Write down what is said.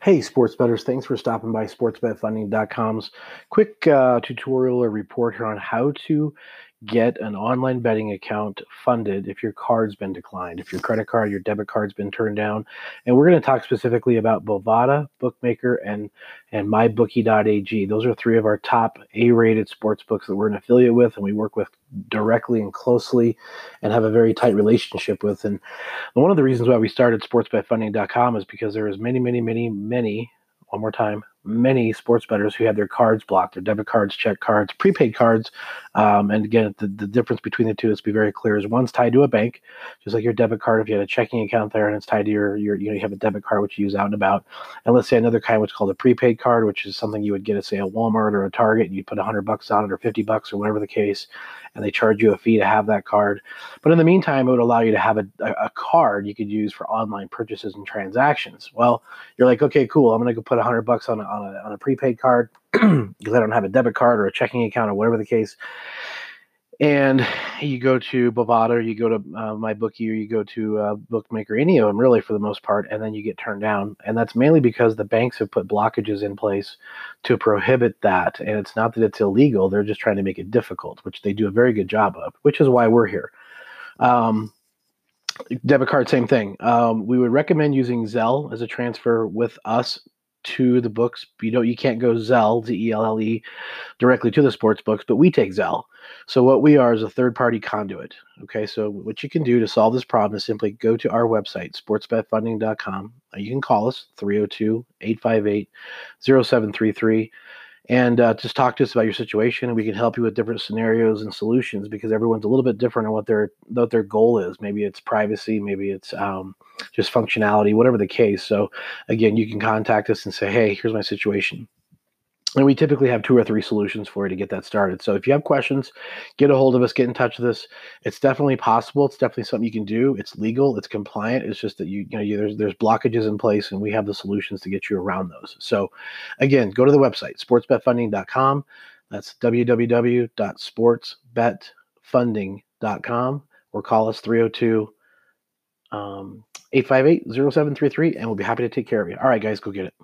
Hey, sports bettors, thanks for stopping by sportsbetfunding.com's quick uh, tutorial or report here on how to get an online betting account funded if your card's been declined, if your credit card, your debit card's been turned down. And we're going to talk specifically about Bovada, Bookmaker, and and MyBookie.ag. Those are three of our top A-rated sports books that we're an affiliate with, and we work with directly and closely, and have a very tight relationship with. And one of the reasons why we started SportsBetFunding.com is because there is many, many, many, many. One more time, many sports bettors who have their cards blocked, their debit cards, check cards, prepaid cards. Um, and again, the, the difference between the two, let's be very clear, is one's tied to a bank, just like your debit card. If you had a checking account there and it's tied to your, your you know, you have a debit card which you use out and about. And let's say another kind, which is called a prepaid card, which is something you would get at say a Walmart or a Target, and you put 100 bucks on it or 50 bucks or whatever the case, and they charge you a fee to have that card. But in the meantime, it would allow you to have a, a, a card you could use for online purchases and transactions. Well, you're like, okay, cool. I'm going to go put 100 bucks on a, on a, on a prepaid card because I don't have a debit card or a checking account or whatever the case. And you go to Bovada, you go to uh, MyBookie, or you go to uh, Bookmaker, any of them really for the most part, and then you get turned down. And that's mainly because the banks have put blockages in place to prohibit that. And it's not that it's illegal; they're just trying to make it difficult, which they do a very good job of. Which is why we're here. Um, debit card, same thing. Um, we would recommend using Zelle as a transfer with us to the books. You know, you can't go Zelle, Z E L L E, directly to the sports books, but we take Zelle. So what we are is a third party conduit. Okay, so what you can do to solve this problem is simply go to our website, sportsbetfunding.com. You can call us 302 858 0733 and uh, just talk to us about your situation and we can help you with different scenarios and solutions because everyone's a little bit different on what their what their goal is. Maybe it's privacy maybe it's um, just functionality whatever the case. So again you can contact us and say hey here's my situation and we typically have two or three solutions for you to get that started. So if you have questions, get a hold of us, get in touch with us. It's definitely possible. It's definitely something you can do. It's legal. It's compliant. It's just that you, you know, you, there's there's blockages in place, and we have the solutions to get you around those. So, again, go to the website sportsbetfunding.com. That's www.sportsbetfunding.com, or call us 302 um, 858 0733, and we'll be happy to take care of you. All right, guys, go get it.